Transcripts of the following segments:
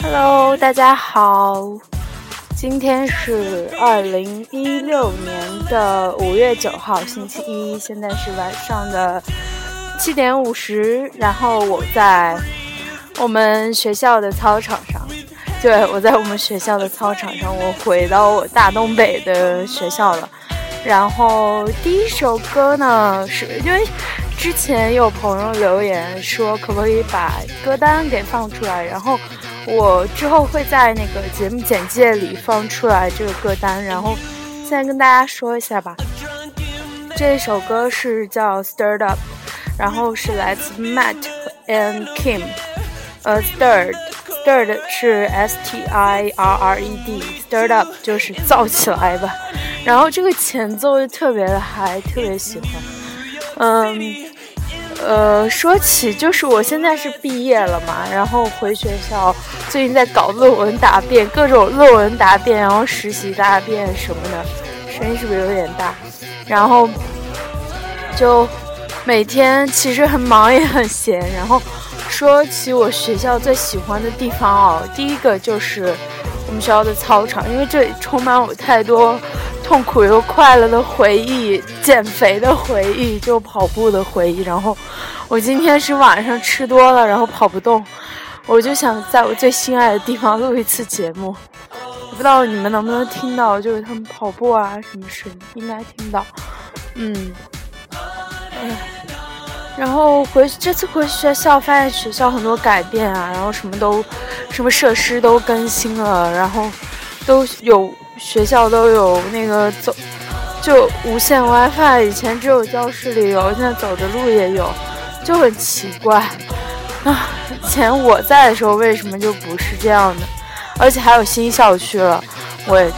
Hello，大家好，今天是二零一六年的五月九号，星期一，现在是晚上的七点五十，然后我在我们学校的操场上，对我在我们学校的操场上，我回到我大东北的学校了。然后第一首歌呢，是因为之前有朋友留言说，可不可以把歌单给放出来，然后。我之后会在那个节目简介里放出来这个歌单，然后现在跟大家说一下吧。这首歌是叫《Stirred Up》，然后是来自 Matt and Kim。呃，Stirred，Stirred 是 S T I R R E D，Stirred Up 就是造起来吧。然后这个前奏就特别的嗨，特别喜欢。嗯。呃，说起就是我现在是毕业了嘛，然后回学校，最近在搞论文答辩，各种论文答辩，然后实习答辩什么的，声音是不是有点大？然后就每天其实很忙也很闲。然后说起我学校最喜欢的地方哦，第一个就是我们学校的操场，因为这里充满我太多。痛苦又快乐的回忆，减肥的回忆，就跑步的回忆。然后我今天是晚上吃多了，然后跑不动，我就想在我最心爱的地方录一次节目。不知道你们能不能听到，就是他们跑步啊什么声音，应该听到。嗯，哎，然后回这次回学校，发现学校很多改变啊，然后什么都，什么设施都更新了，然后都有。学校都有那个走，就无线 WiFi，以前只有教室里有，现在走的路也有，就很奇怪 啊！以前我在的时候为什么就不是这样的？而且还有新校区了，我也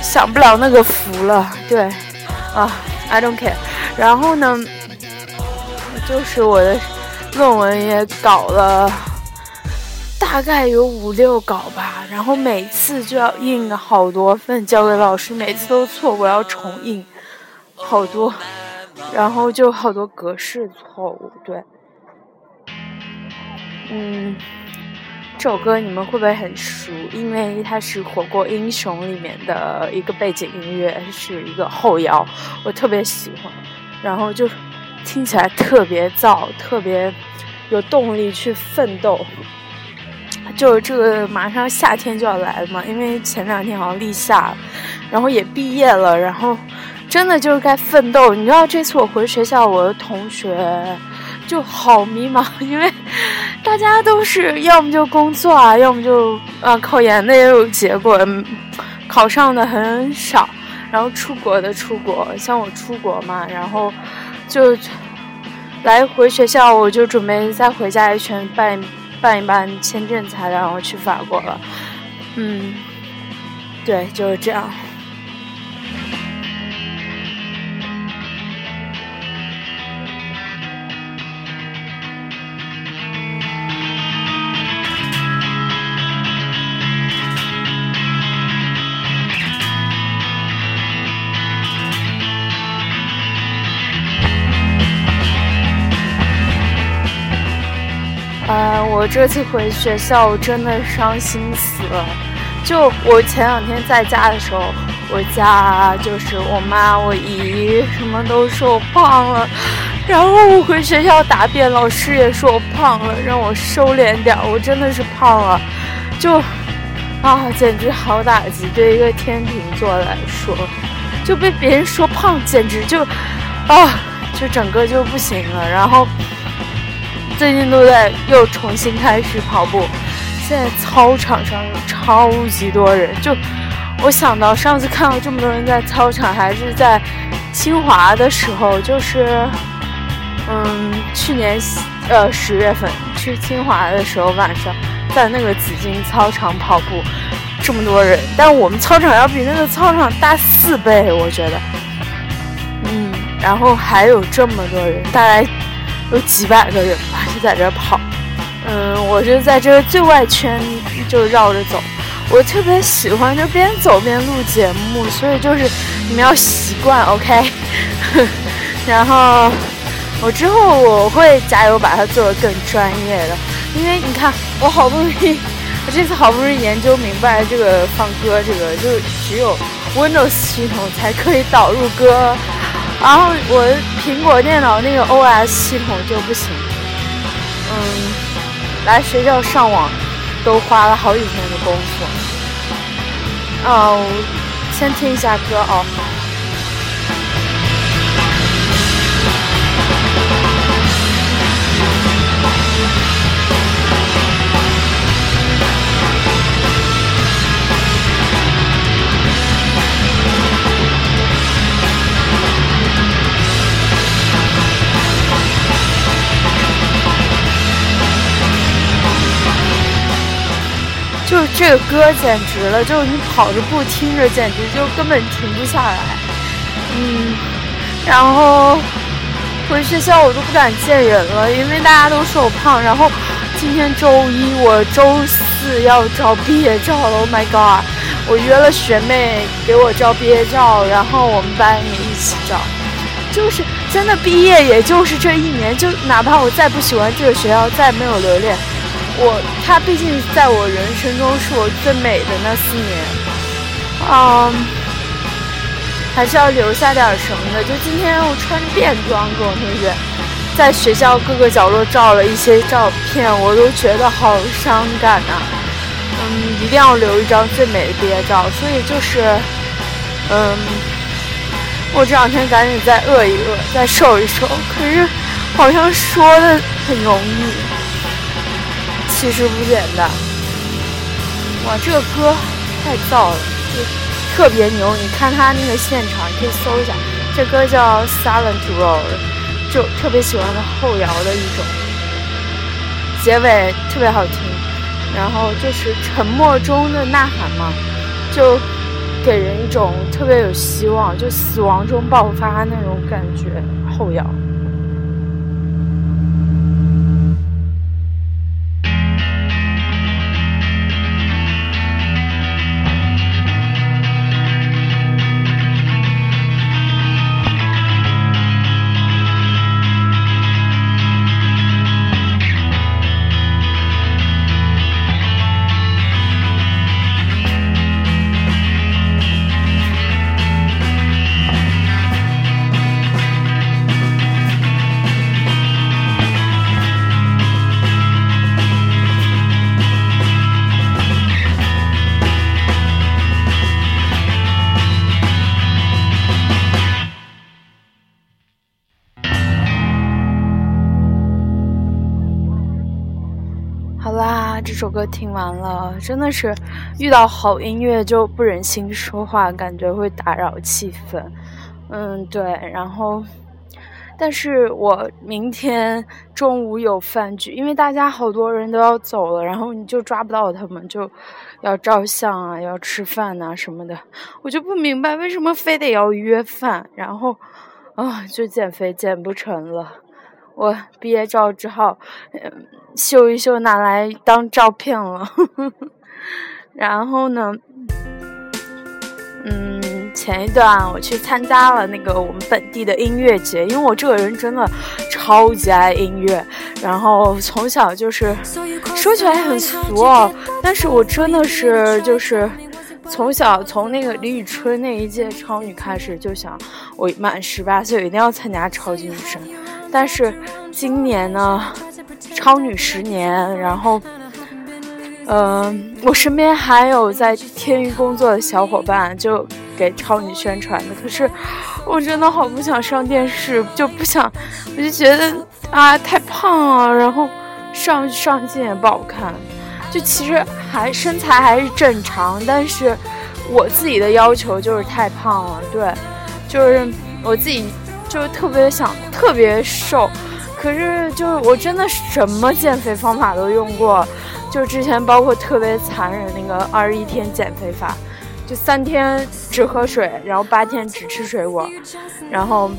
享不了那个福了。对，啊，I don't care。然后呢，就是我的论文也搞了。大概有五六稿吧，然后每次就要印好多份交给老师，每次都错，我要重印好多，然后就好多格式错误。对，嗯，这首歌你们会不会很熟？因为它是《火锅英雄》里面的一个背景音乐，是一个后摇，我特别喜欢，然后就听起来特别燥，特别有动力去奋斗。就是这个马上夏天就要来了嘛，因为前两天好像立夏，然后也毕业了，然后真的就是该奋斗。你知道这次我回学校，我的同学就好迷茫，因为大家都是要么就工作啊，要么就啊考研的也有结果，考上的很少，然后出国的出国，像我出国嘛，然后就来回学校，我就准备再回家一圈办。办一办签证材料，然后去法国了。嗯，对，就是这样。呃，我这次回学校我真的伤心死了。就我前两天在家的时候，我家就是我妈、我姨什么都说我胖了。然后我回学校答辩，老师也说我胖了，让我收敛点。我真的是胖了，就啊，简直好打击。对一个天秤座来说，就被别人说胖，简直就啊，就整个就不行了。然后。最近都在又重新开始跑步，现在操场上有超级多人。就我想到上次看到这么多人在操场，还是在清华的时候，就是嗯，去年呃十月份去清华的时候，晚上在那个紫金操场跑步，这么多人。但我们操场要比那个操场大四倍，我觉得。嗯，然后还有这么多人，大概有几百个人吧。就在这跑，嗯，我就在这个最外圈就绕着走。我特别喜欢就边走边录节目，所以就是你们要习惯，OK。然后我之后我会加油把它做得更专业的，因为你看我好不容易，我这次好不容易研究明白这个放歌这个，就只有 Windows 系统才可以导入歌，然后我苹果电脑那个 OS 系统就不行。嗯，来学校上网。都花了好几天的功夫。哦，先听一下歌哦。这个歌简直了，就是你跑着步听着，简直就根本停不下来。嗯，然后回学校我都不敢见人了，因为大家都说我胖。然后今天周一，我周四要照毕业照了。Oh my god！我约了学妹给我照毕业照，然后我们班也一起照。就是真的毕业，也就是这一年，就哪怕我再不喜欢这个学校，再没有留恋。我他毕竟在我人生中是我最美的那四年，嗯，还是要留下点什么的。就今天我穿便装跟我同学在学校各个角落照了一些照片，我都觉得好伤感呐。嗯，一定要留一张最美的毕业照。所以就是，嗯，我这两天赶紧再饿一饿，再瘦一瘦。可是好像说的很容易。其实不简单，哇，这个歌太燥了，就特别牛。你看他那个现场，你可以搜一下，这歌叫《Silent Road》，就特别喜欢的后摇的一种，结尾特别好听。然后就是沉默中的呐喊嘛，就给人一种特别有希望，就死亡中爆发那种感觉，后摇。首歌听完了，真的是遇到好音乐就不忍心说话，感觉会打扰气氛。嗯，对。然后，但是我明天中午有饭局，因为大家好多人都要走了，然后你就抓不到他们，就要照相啊，要吃饭呐什么的。我就不明白为什么非得要约饭，然后啊，就减肥减不成了。我毕业照只好秀一秀，拿来当照片了。然后呢，嗯，前一段我去参加了那个我们本地的音乐节，因为我这个人真的超级爱音乐，然后从小就是说起来很俗哦，但是我真的是就是从小从那个李宇春那一届超女开始就想，我满十八岁一定要参加超级女声。但是今年呢，超女十年，然后，嗯，我身边还有在天娱工作的小伙伴，就给超女宣传的。可是我真的好不想上电视，就不想，我就觉得啊太胖了，然后上上镜也不好看。就其实还身材还是正常，但是我自己的要求就是太胖了。对，就是我自己。就特别想特别瘦，可是就是我真的什么减肥方法都用过，就之前包括特别残忍那个二十一天减肥法，就三天只喝水，然后八天只吃水果，然后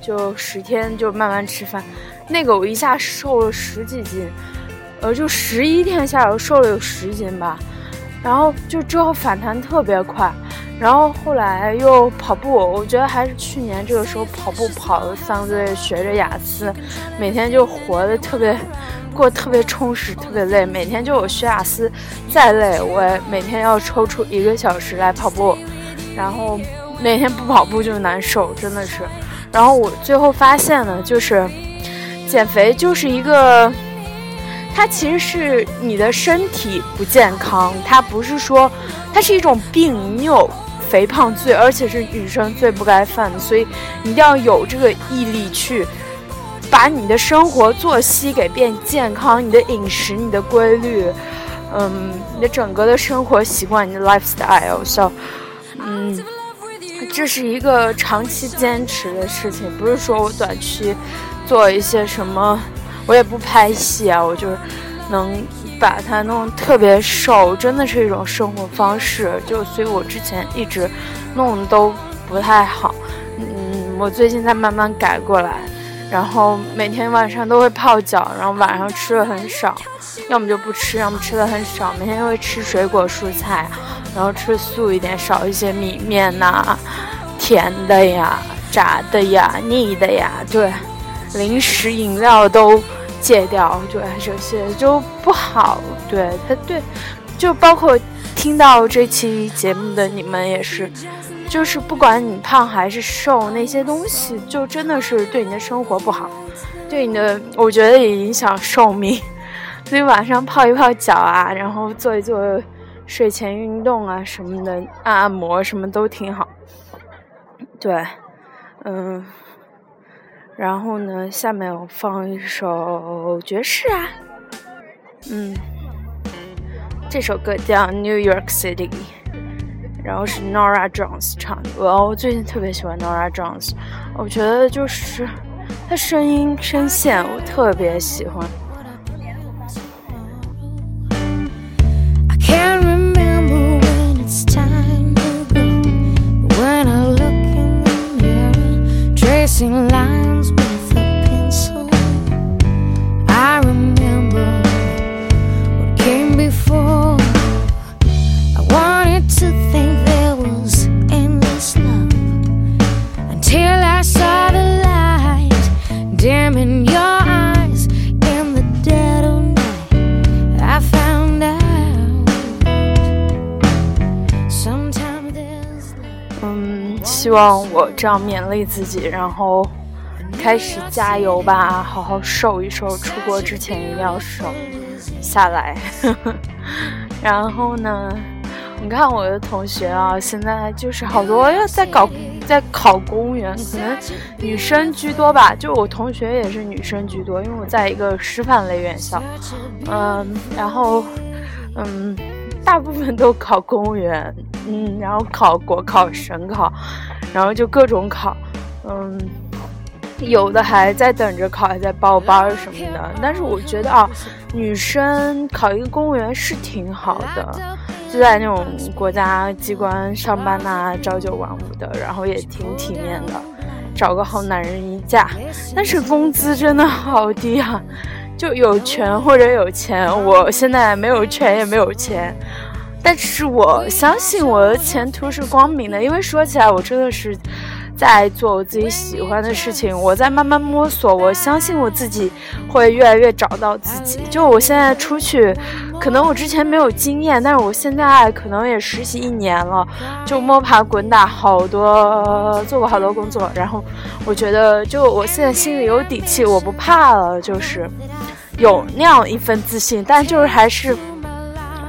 就十天就慢慢吃饭，那个我一下瘦了十几斤，呃，就十一天下来瘦了有十斤吧，然后就之后反弹特别快，然后后来又跑步，我觉得还是去年这个时候跑步跑了三个月，学着雅思，每天就活得特别。过特别充实，特别累。每天就我学雅思，再累我也每天要抽出一个小时来跑步，然后每天不跑步就难受，真的是。然后我最后发现呢，就是减肥就是一个，它其实是你的身体不健康，它不是说它是一种病，你有肥胖罪，而且是女生最不该犯的，所以你一定要有这个毅力去。把你的生活作息给变健康，你的饮食、你的规律，嗯，你的整个的生活习惯，你的 lifestyle，so，嗯，这是一个长期坚持的事情，不是说我短期做一些什么，我也不拍戏啊，我就是能把它弄特别瘦，真的是一种生活方式，就所以我之前一直弄都不太好，嗯，我最近在慢慢改过来。然后每天晚上都会泡脚，然后晚上吃的很少，要么就不吃，要么吃的很少。每天会吃水果蔬菜，然后吃素一点，少一些米面呐、甜的呀、炸的呀、腻的呀，对，零食饮料都戒掉，对，这些就不好。对它对，就包括听到这期节目的你们也是。就是不管你胖还是瘦，那些东西就真的是对你的生活不好，对你的我觉得也影响寿命。所以晚上泡一泡脚啊，然后做一做睡前运动啊什么的，按按摩什么都挺好。对，嗯，然后呢，下面我放一首爵士啊，嗯，这首歌叫《New York City》。然后是 Nora Jones 唱的，我我最近特别喜欢 Nora Jones，我觉得就是她声音声线我特别喜欢。希望我这样勉励自己，然后开始加油吧，好好瘦一瘦。出国之前一定要瘦下来。然后呢，你看我的同学啊，现在就是好多要在搞，在考公务员，可能女生居多吧。就我同学也是女生居多，因为我在一个师范类院校。嗯，然后嗯，大部分都考公务员，嗯，然后考国考、省考。然后就各种考，嗯，有的还在等着考，还在报班什么的。但是我觉得啊，女生考一个公务员是挺好的，就在那种国家机关上班呐，朝九晚五的，然后也挺体面的，找个好男人一嫁。但是工资真的好低啊，就有权或者有钱，我现在没有权也没有钱。但是我相信我的前途是光明的，因为说起来，我真的是在做我自己喜欢的事情，我在慢慢摸索。我相信我自己会越来越找到自己。就我现在出去，可能我之前没有经验，但是我现在可能也实习一年了，就摸爬滚打好多，做过好多工作。然后我觉得，就我现在心里有底气，我不怕了，就是有那样一份自信。但就是还是，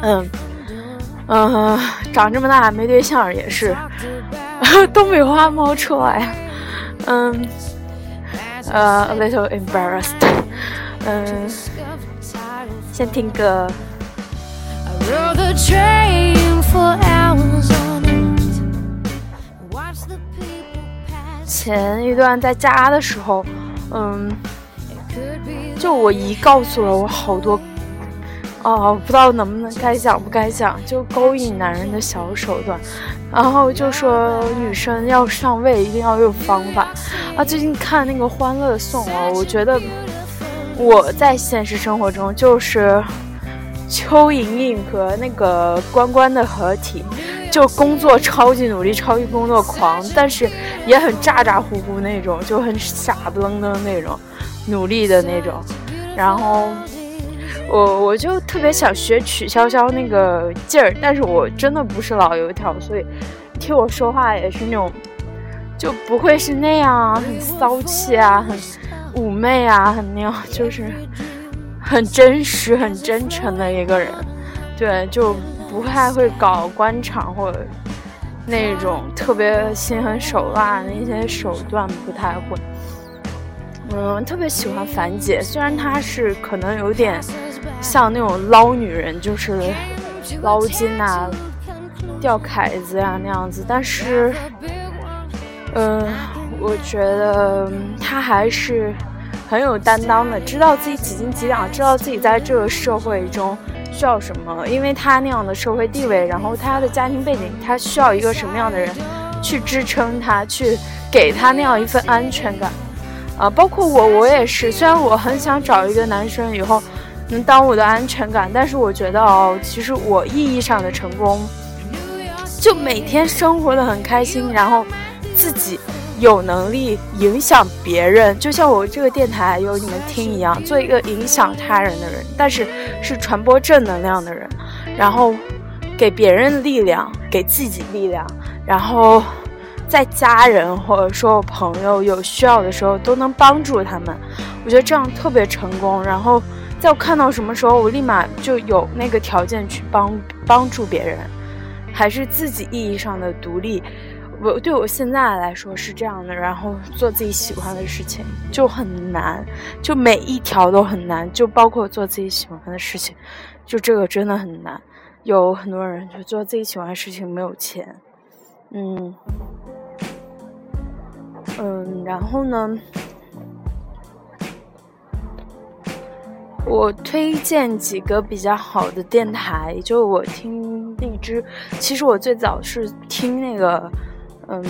嗯。嗯，长这么大没对象也是，东北话冒出来。嗯，呃，a little embarrassed。嗯，先听歌。前一段在家的时候，嗯，就我姨告诉了我好多。哦，不知道能不能该讲不该讲，就勾引男人的小手段，然后就说女生要上位一定要有方法啊。最近看那个《欢乐颂》哦，我觉得我在现实生活中就是邱莹莹和那个关关的合体，就工作超级努力，超级工作狂，但是也很咋咋呼呼那种，就很傻不愣登那种，努力的那种。然后我我就特别想学曲筱绡那个劲儿，但是我真的不是老油条，所以听我说话也是那种。就不会是那样啊很骚气啊，很妩媚啊，很那样，就是很真实、很真诚的一个人。对，就不太会搞官场或者那种特别心狠手辣的一些手段，不太会。嗯，特别喜欢樊姐，虽然她是可能有点像那种捞女人，就是捞金啊、钓凯子呀那样子，但是。嗯，我觉得他还是很有担当的，知道自己几斤几两，知道自己在这个社会中需要什么。因为他那样的社会地位，然后他的家庭背景，他需要一个什么样的人去支撑他，去给他那样一份安全感。啊，包括我，我也是。虽然我很想找一个男生以后能当我的安全感，但是我觉得哦，其实我意义上的成功，就每天生活的很开心，然后。自己有能力影响别人，就像我这个电台有你们听一样，做一个影响他人的人，但是是传播正能量的人，然后给别人力量，给自己力量，然后在家人或者说我朋友有需要的时候都能帮助他们，我觉得这样特别成功。然后在我看到什么时候，我立马就有那个条件去帮帮助别人，还是自己意义上的独立。我对我现在来说是这样的，然后做自己喜欢的事情就很难，就每一条都很难，就包括做自己喜欢的事情，就这个真的很难。有很多人就做自己喜欢的事情没有钱，嗯嗯，然后呢，我推荐几个比较好的电台，就我听荔枝，其实我最早是听那个。嗯，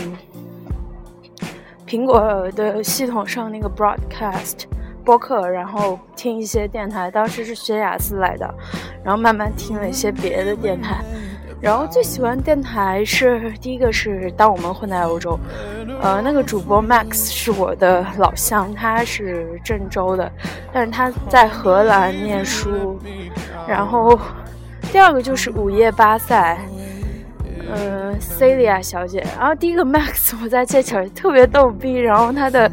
苹果的系统上那个 broadcast 播客，然后听一些电台，当时是学雅思来的，然后慢慢听了一些别的电台，然后最喜欢电台是第一个是当我们混在欧洲，呃，那个主播 Max 是我的老乡，他是郑州的，但是他在荷兰念书，然后第二个就是午夜巴塞。嗯，Celia 小姐，然后第一个 Max，我在这儿特别逗逼，然后他的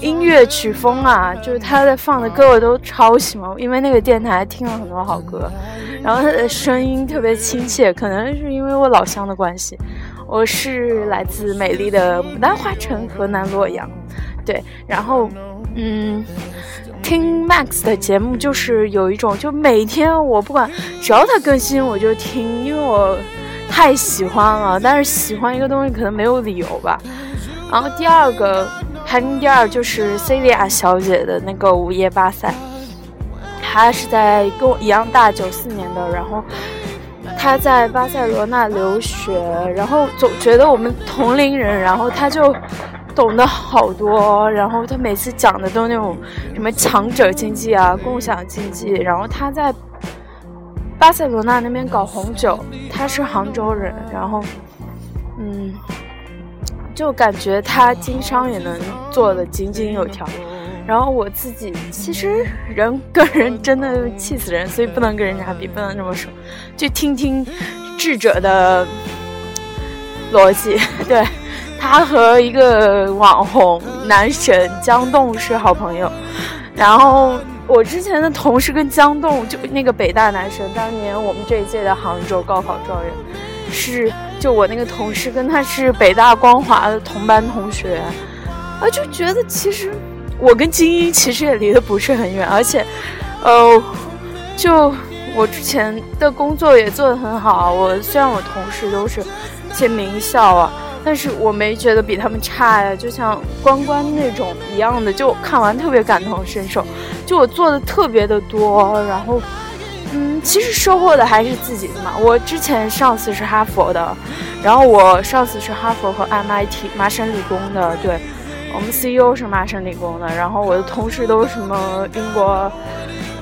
音乐曲风啊，就是他的放的歌我都超喜欢，因为那个电台听了很多好歌，然后他的声音特别亲切，可能是因为我老乡的关系，我是来自美丽的牡丹花城河南洛阳，对，然后嗯，听 Max 的节目就是有一种，就每天我不管只要他更新我就听，因为我。太喜欢了，但是喜欢一个东西可能没有理由吧。然后第二个排名第二就是 Celia 小姐的那个午夜巴塞，她是在跟我一样大九四年的，然后她在巴塞罗那留学，然后总觉得我们同龄人，然后她就懂得好多，然后她每次讲的都那种什么强者经济啊、共享经济，然后她在。巴塞罗那那边搞红酒，他是杭州人，然后，嗯，就感觉他经商也能做的井井有条。然后我自己其实人跟人真的气死人，所以不能跟人家比，不能这么说。就听听智者的逻辑，对他和一个网红男神江栋是好朋友，然后。我之前的同事跟江栋，就那个北大男生，当年我们这一届的杭州高考状元，是就我那个同事跟他是北大光华的同班同学，啊，就觉得其实我跟精英其实也离得不是很远，而且，呃，就我之前的工作也做得很好，我虽然我同事都是些名校啊。但是我没觉得比他们差呀，就像关关那种一样的，就看完特别感同身受。就我做的特别的多，然后，嗯，其实收获的还是自己的嘛。我之前上司是哈佛的，然后我上司是哈佛和 MIT 麻省理工的，对，我们 CEO 是麻省理工的，然后我的同事都是什么英国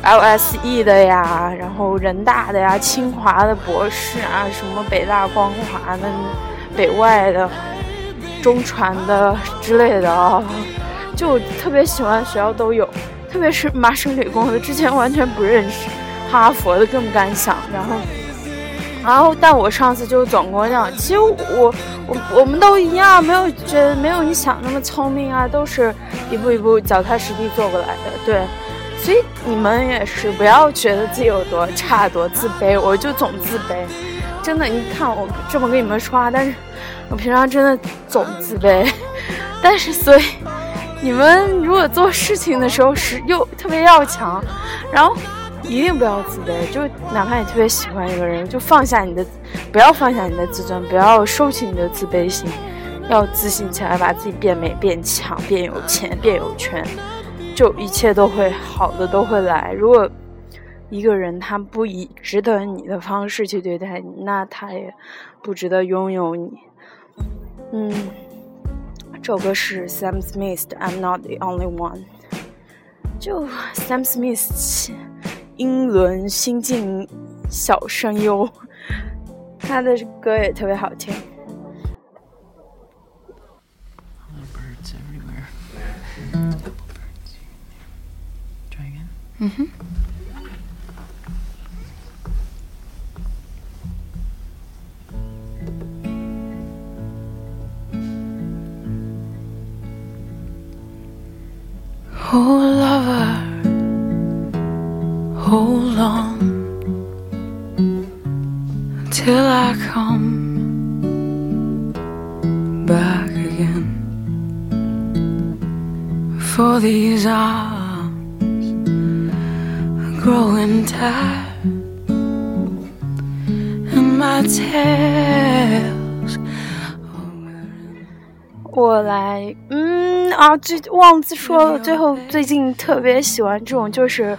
LSE 的呀，然后人大的呀，清华的博士啊，什么北大光华的、北外的、中传的之类的啊，就特别喜欢学校都有，特别是麻省理工的，之前完全不认识，哈佛的更不敢想，然后。然后，但我上次就总跟我讲，其实我我我们都一样，没有觉得没有你想那么聪明啊，都是一步一步脚踏实地做过来的。对，所以你们也是不要觉得自己有多差、多自卑，我就总自卑。真的，你看我这么跟你们说话，但是我平常真的总自卑。但是，所以你们如果做事情的时候是又特别要强，然后。一定不要自卑，就哪怕你特别喜欢一个人，就放下你的，不要放下你的自尊，不要收起你的自卑心，要自信起来，把自己变美、变强、变有钱、变有权，就一切都会好的，都会来。如果一个人他不以值得你的方式去对待你，那他也不值得拥有你。嗯，这首歌是 Sam Smith 的《I'm Not the Only One》，就 Sam Smith。英伦新晋小声优，他的歌也特别好听。嗯哼。Oh, hold on till I come back again. For these arms are growing tired, and my tails. 我来，嗯啊，最忘记说了，最后最近特别喜欢这种，就是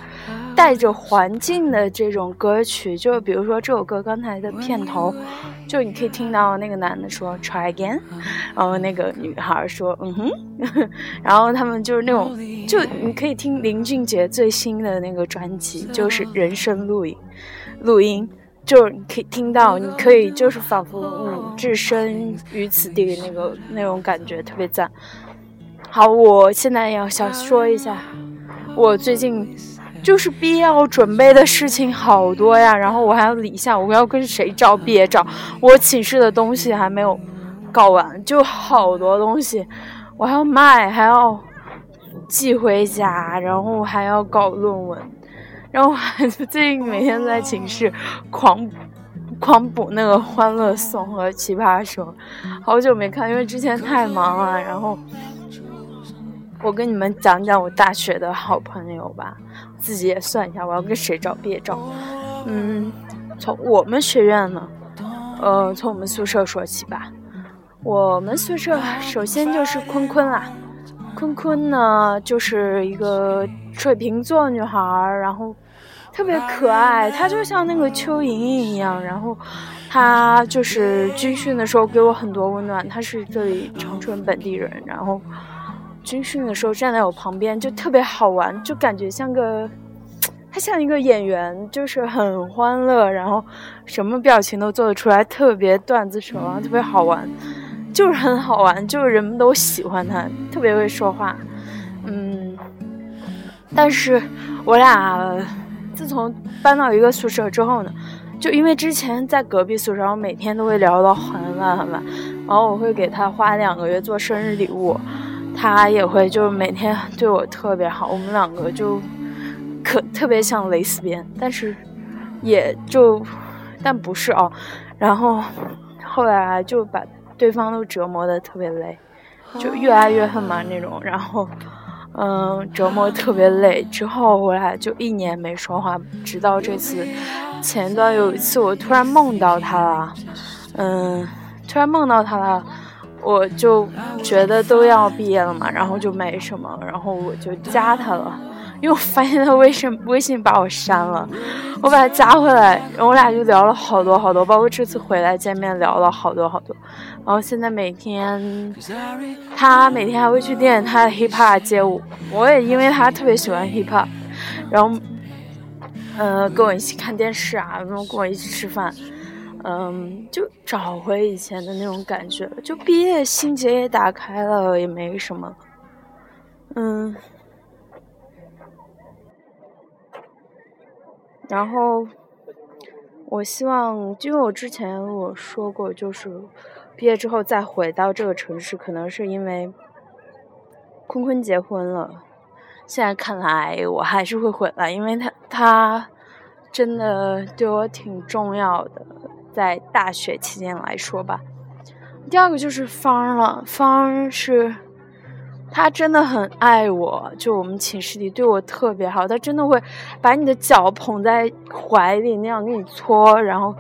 带着环境的这种歌曲，就比如说这首歌刚才的片头，就你可以听到那个男的说 try again，然后那个女孩说嗯哼，然后他们就是那种，就你可以听林俊杰最新的那个专辑，就是人生录音，录音，就是你可以听到，你可以就是仿佛嗯置身于此地那个那种感觉特别赞。好，我现在要想说一下，我最近。就是毕业要准备的事情好多呀，然后我还要理一下我要跟谁照毕业照，我寝室的东西还没有搞完，就好多东西，我还要卖，还要寄回家，然后还要搞论文，然后我最近每天在寝室狂狂补那个《欢乐颂》和《奇葩说》，好久没看，因为之前太忙了。然后我跟你们讲讲我大学的好朋友吧。自己也算一下，我要跟谁照毕业照？嗯，从我们学院呢，呃，从我们宿舍说起吧。我们宿舍首先就是坤坤啦，坤坤呢就是一个水瓶座女孩，然后特别可爱，她就像那个邱莹莹一样。然后她就是军训的时候给我很多温暖，她是这里长春本地人，然后。军训的时候站在我旁边就特别好玩，就感觉像个，他像一个演员，就是很欢乐，然后什么表情都做得出来，特别段子手啊，特别好玩，就是很好玩，就是人们都喜欢他，特别会说话，嗯，但是我俩自从搬到一个宿舍之后呢，就因为之前在隔壁宿舍，我每天都会聊到很晚很晚，然后我会给他花两个月做生日礼物。他也会就每天对我特别好，我们两个就可特别像蕾丝边，但是也就但不是哦。然后后来就把对方都折磨的特别累，就越爱越恨嘛那种。然后嗯，折磨特别累之后，我俩就一年没说话，直到这次前段有一次我突然梦到他了，嗯，突然梦到他了。我就觉得都要毕业了嘛，然后就没什么，然后我就加他了，因为我发现他微信微信把我删了，我把他加回来，然后我俩就聊了好多好多，包括这次回来见面聊了好多好多。然后现在每天他每天还会去练他的 hip hop 街舞，我也因为他特别喜欢 hip hop，然后呃跟我一起看电视啊，然后跟我一起吃饭，嗯，就找回以前的那种感觉。就毕业心结也打开了，也没什么，嗯。然后，我希望，因为我之前我说过，就是毕业之后再回到这个城市，可能是因为坤坤结婚了。现在看来，我还是会回来，因为他他真的对我挺重要的，在大学期间来说吧。第二个就是方了，方是。他真的很爱我，就我们寝室里对我特别好。他真的会把你的脚捧在怀里那样给你搓，然后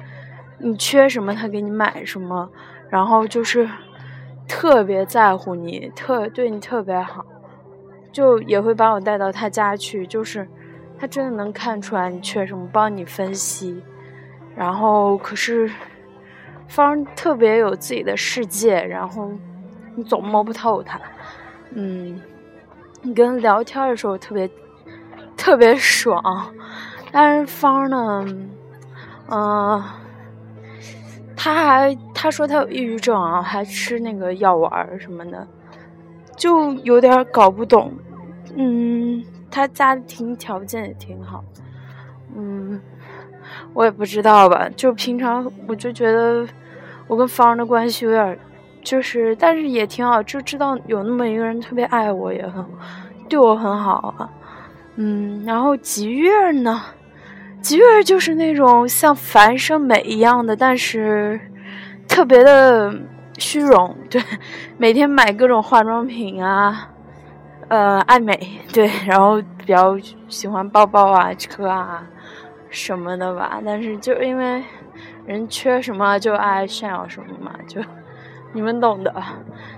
你缺什么他给你买什么，然后就是特别在乎你，特对你特别好，就也会把我带到他家去。就是他真的能看出来你缺什么，帮你分析。然后可是方特别有自己的世界，然后你总摸不透他。嗯，你跟聊天的时候特别特别爽，但是方呢，嗯，他还他说他有抑郁症啊，还吃那个药丸什么的，就有点搞不懂。嗯，他家庭条件也挺好，嗯，我也不知道吧。就平常我就觉得我跟方的关系有点。就是，但是也挺好，就知道有那么一个人特别爱我，也很对我很好啊。嗯，然后吉月呢，吉月就是那种像樊胜美一样的，但是特别的虚荣，对，每天买各种化妆品啊，呃，爱美，对，然后比较喜欢包包啊、车啊什么的吧。但是就因为人缺什么就爱炫耀什么嘛，就。你们懂的，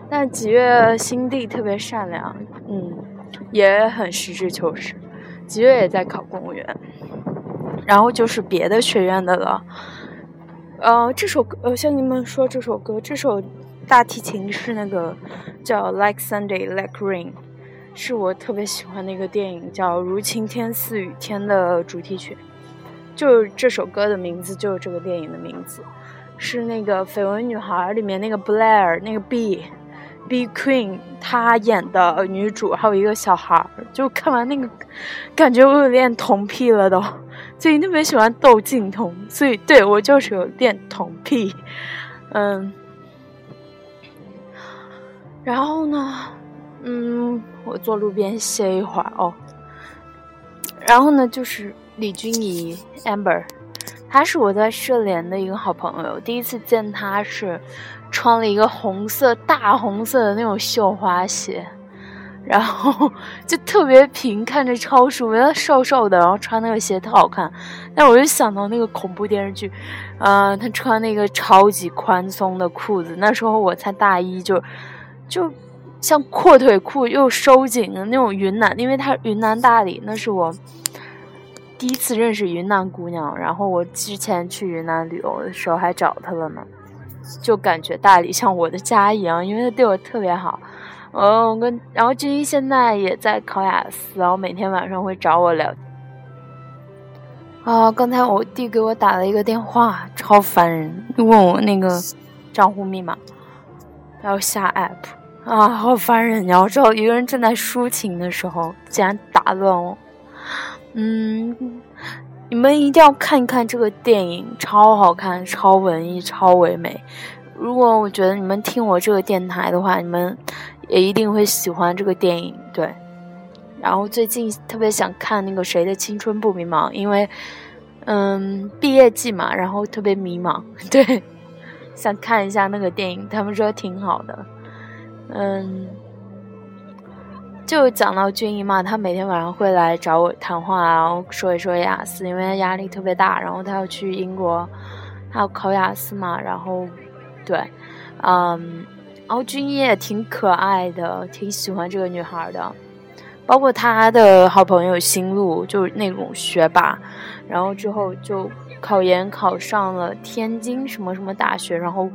但几月心地特别善良，嗯，也很实事求是。几月也在考公务员，然后就是别的学院的了。呃，这首歌，呃，向你们说这首歌，这首大提琴是那个叫《Like Sunday Like Rain》，是我特别喜欢的一个电影叫《如晴天似雨天》的主题曲，就这首歌的名字，就是这个电影的名字。是那个《绯闻女孩》里面那个 Blair，那个 B，B Queen，她演的女主，还有一个小孩儿。就看完那个，感觉我有点童癖了都。最近特别喜欢窦靖童，所以对我就是有点童癖。嗯，然后呢，嗯，我坐路边歇一会儿哦。然后呢，就是李君怡 Amber。他是我在社联的一个好朋友，第一次见他是穿了一个红色大红色的那种绣花鞋，然后就特别平，看着超舒服。他瘦瘦的，然后穿那个鞋特好看。但我就想到那个恐怖电视剧，呃，他穿那个超级宽松的裤子，那时候我才大一，就就像阔腿裤又收紧的那种云南，因为他云南大理，那是我。第一次认识云南姑娘，然后我之前去云南旅游的时候还找她了呢，就感觉大理像我的家一样，因为她对我特别好。嗯，我跟然后君一现在也在考雅思，然后每天晚上会找我聊。啊，刚才我弟给我打了一个电话，超烦人，问我那个账户密码，要下 app，啊，好烦人！你要知道，一个人正在抒情的时候，竟然打乱我。嗯，你们一定要看一看这个电影，超好看，超文艺，超唯美。如果我觉得你们听我这个电台的话，你们也一定会喜欢这个电影。对，然后最近特别想看那个谁的青春不迷茫，因为嗯毕业季嘛，然后特别迷茫，对，想看一下那个电影，他们说挺好的，嗯。就讲到军医嘛，他每天晚上会来找我谈话，然后说一说雅思，因为压力特别大，然后他要去英国，他要考雅思嘛，然后，对，嗯，然后军医也挺可爱的，挺喜欢这个女孩的，包括他的好朋友新路，就是那种学霸，然后之后就考研考上了天津什么什么大学，然后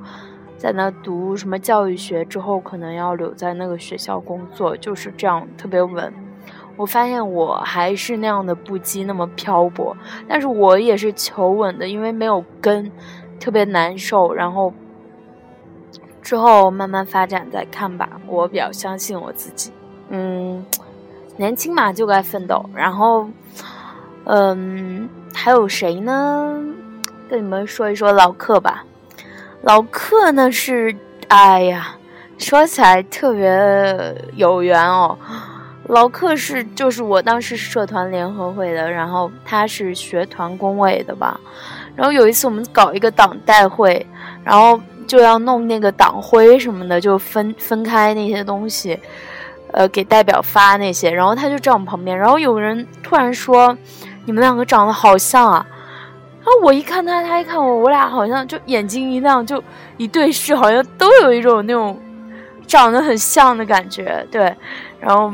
在那读什么教育学，之后可能要留在那个学校工作，就是这样特别稳。我发现我还是那样的不羁，那么漂泊，但是我也是求稳的，因为没有根，特别难受。然后之后慢慢发展再看吧，我比较相信我自己。嗯，年轻嘛就该奋斗。然后，嗯，还有谁呢？跟你们说一说老客吧。老客呢是，哎呀，说起来特别有缘哦。老克是就是我当时社团联合会的，然后他是学团工委的吧。然后有一次我们搞一个党代会，然后就要弄那个党徽什么的，就分分开那些东西，呃，给代表发那些。然后他就站我旁边，然后有人突然说：“你们两个长得好像啊！”然后我一看他，他一看我，我俩好像就眼睛一亮，就一对视，好像都有一种那种长得很像的感觉。对，然后。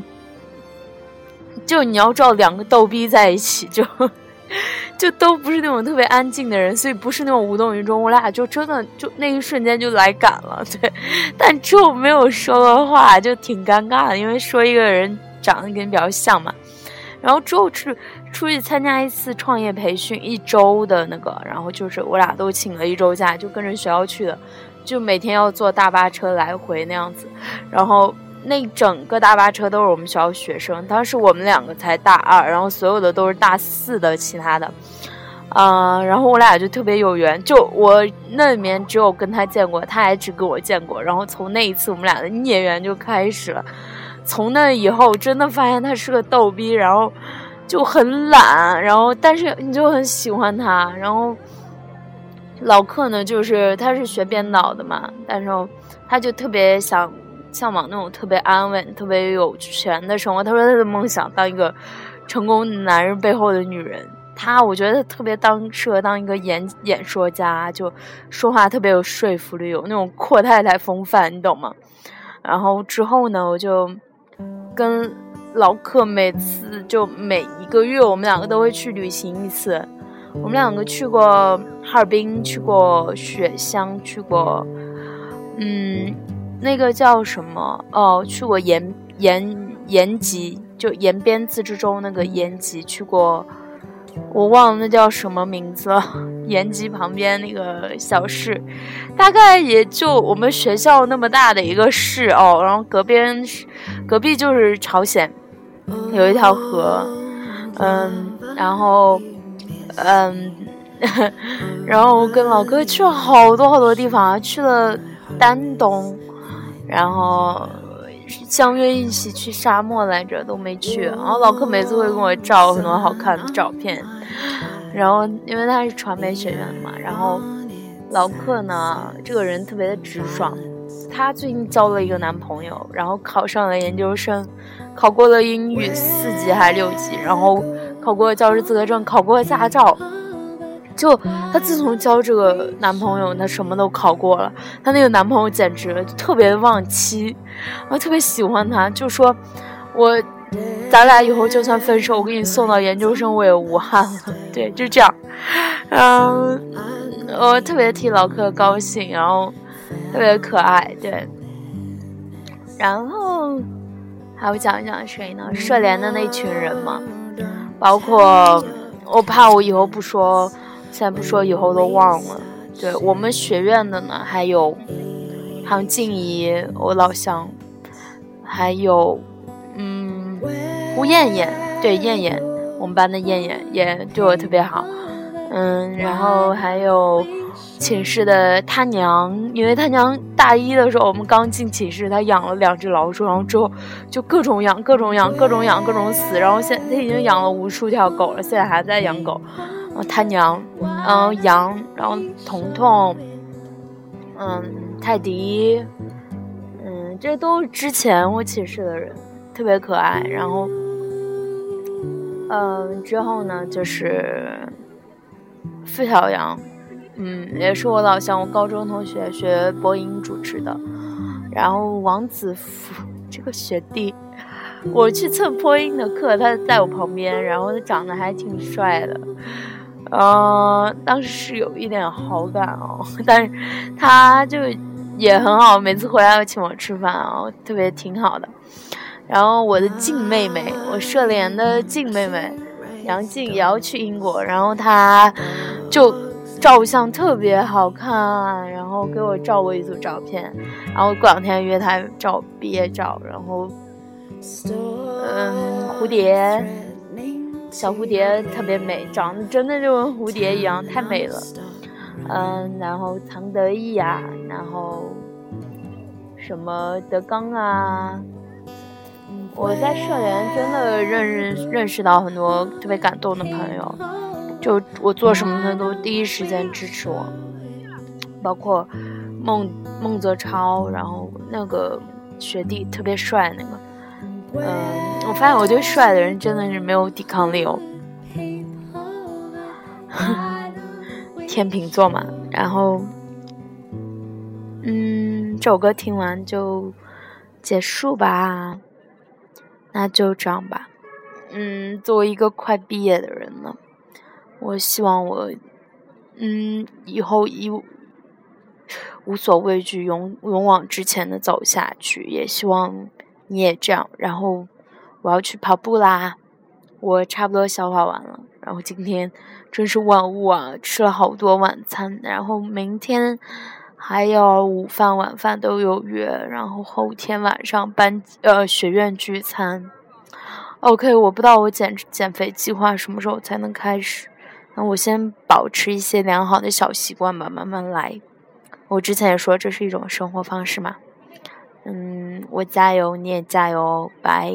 就你要知道，两个逗逼在一起，就 就都不是那种特别安静的人，所以不是那种无动于衷。我俩就真的就那一瞬间就来感了，对。但之后没有说的话，就挺尴尬的，因为说一个人长得跟你比较像嘛。然后之后去出去参加一次创业培训，一周的那个，然后就是我俩都请了一周假，就跟着学校去的，就每天要坐大巴车来回那样子，然后。那整个大巴车都是我们学校学生，当时我们两个才大二，然后所有的都是大四的，其他的，啊，然后我俩就特别有缘，就我那里面只有跟他见过，他还只跟我见过，然后从那一次我们俩的孽缘就开始了，从那以后真的发现他是个逗逼，然后就很懒，然后但是你就很喜欢他，然后老克呢，就是他是学编导的嘛，但是他就特别想。向往那种特别安稳、特别有权的生活。他说他的梦想当一个成功男人背后的女人。他我觉得特别当适合当一个演演说家，就说话特别有说服力，有那种阔太太风范，你懂吗？然后之后呢，我就跟老克每次就每一个月，我们两个都会去旅行一次。我们两个去过哈尔滨，去过雪乡，去过嗯。那个叫什么？哦，去过延延延吉，就延边自治州那个延吉去过，我忘了那叫什么名字了。延吉旁边那个小市，大概也就我们学校那么大的一个市哦。然后隔边隔壁就是朝鲜，有一条河，嗯，然后嗯，然后跟老哥去了好多好多地方，去了丹东。然后相约一起去沙漠来着，都没去。然后老柯每次会跟我照很多好看的照片。然后因为他是传媒学院的嘛，然后老克呢这个人特别的直爽。他最近交了一个男朋友，然后考上了研究生，考过了英语四级还是六级，然后考过教师资格证，考过驾照。就她自从交这个男朋友，她什么都考过了。她那个男朋友简直特别忘妻，我特别喜欢他，就说我咱俩以后就算分手，我给你送到研究生我也无憾了。对，就这样。嗯，我特别替老柯高兴，然后特别可爱。对，然后还要讲一讲谁呢？社联的那群人嘛，包括我怕我以后不说。现在不说，以后都忘了。对我们学院的呢，还有还有静怡，我老乡，还有嗯胡艳艳，对艳艳，我们班的艳艳也对我特别好。嗯，然后还有寝室的他娘，因为他娘大一的时候我们刚进寝室，他养了两只老鼠，然后之后就各种养，各种养，各种养，各种死，然后现他已经养了无数条狗了，现在还在养狗。我他娘，嗯，杨，然后彤彤，嗯，泰迪，嗯，这都是之前我寝室的人，特别可爱。然后，嗯，之后呢，就是付小阳，嗯，也是我老乡，我高中同学，学播音主持的。然后王子福这个学弟，我去蹭播音的课，他在我旁边，然后他长得还挺帅的，呃，当时是有一点好感哦，但是他就也很好，每次回来都请我吃饭哦，特别挺好的。然后我的静妹妹，我社联的静妹妹杨静也要去英国，然后她就照相特别好看，然后给我照过一组照片，然后过两天约她照毕业照，然后嗯，蝴蝶小蝴蝶特别美，长得真的就跟蝴蝶一样，太美了。嗯，然后唐德意呀，然后什么德刚啊。我在社联真的认认认识到很多特别感动的朋友，就我做什么他都第一时间支持我，包括孟孟泽超，然后那个学弟特别帅那个，嗯，我发现我对帅的人真的是没有抵抗力哦，天秤座嘛，然后，嗯，这首歌听完就结束吧。那就这样吧，嗯，作为一个快毕业的人呢，我希望我，嗯，以后一无所畏惧，勇勇往直前的走下去，也希望你也这样。然后我要去跑步啦，我差不多消化完了。然后今天真是万物啊，吃了好多晚餐，然后明天。还有午饭、晚饭都有约，然后后天晚上班呃学院聚餐。OK，我不知道我减减肥计划什么时候才能开始，那我先保持一些良好的小习惯吧，慢慢来。我之前也说这是一种生活方式嘛，嗯，我加油，你也加油，拜。